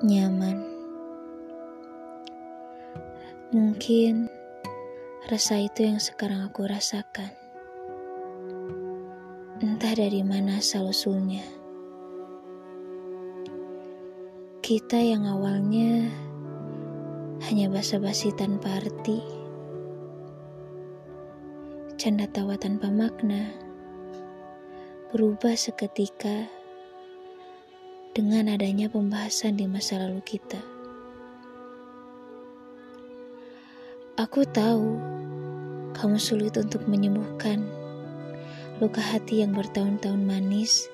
nyaman. Mungkin rasa itu yang sekarang aku rasakan. Entah dari mana asal-usulnya. Kita yang awalnya hanya basa-basi tanpa arti, canda tawa tanpa makna, berubah seketika dengan adanya pembahasan di masa lalu kita. Aku tahu kamu sulit untuk menyembuhkan luka hati yang bertahun-tahun manis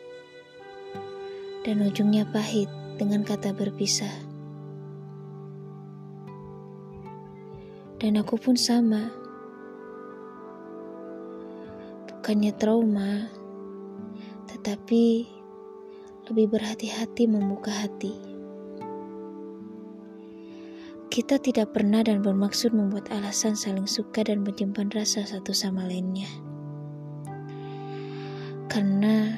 dan ujungnya pahit dengan kata berpisah. Dan aku pun sama. Bukannya trauma, tetapi lebih berhati-hati membuka hati. Kita tidak pernah dan bermaksud membuat alasan saling suka dan menyimpan rasa satu sama lainnya. Karena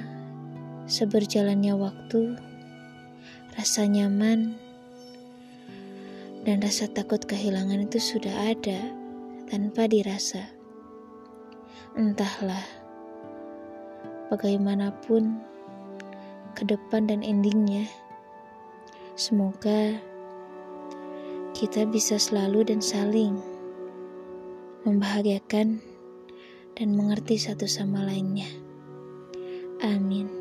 seberjalannya waktu, rasa nyaman dan rasa takut kehilangan itu sudah ada tanpa dirasa. Entahlah, bagaimanapun ke depan dan endingnya. Semoga kita bisa selalu dan saling membahagiakan dan mengerti satu sama lainnya. Amin.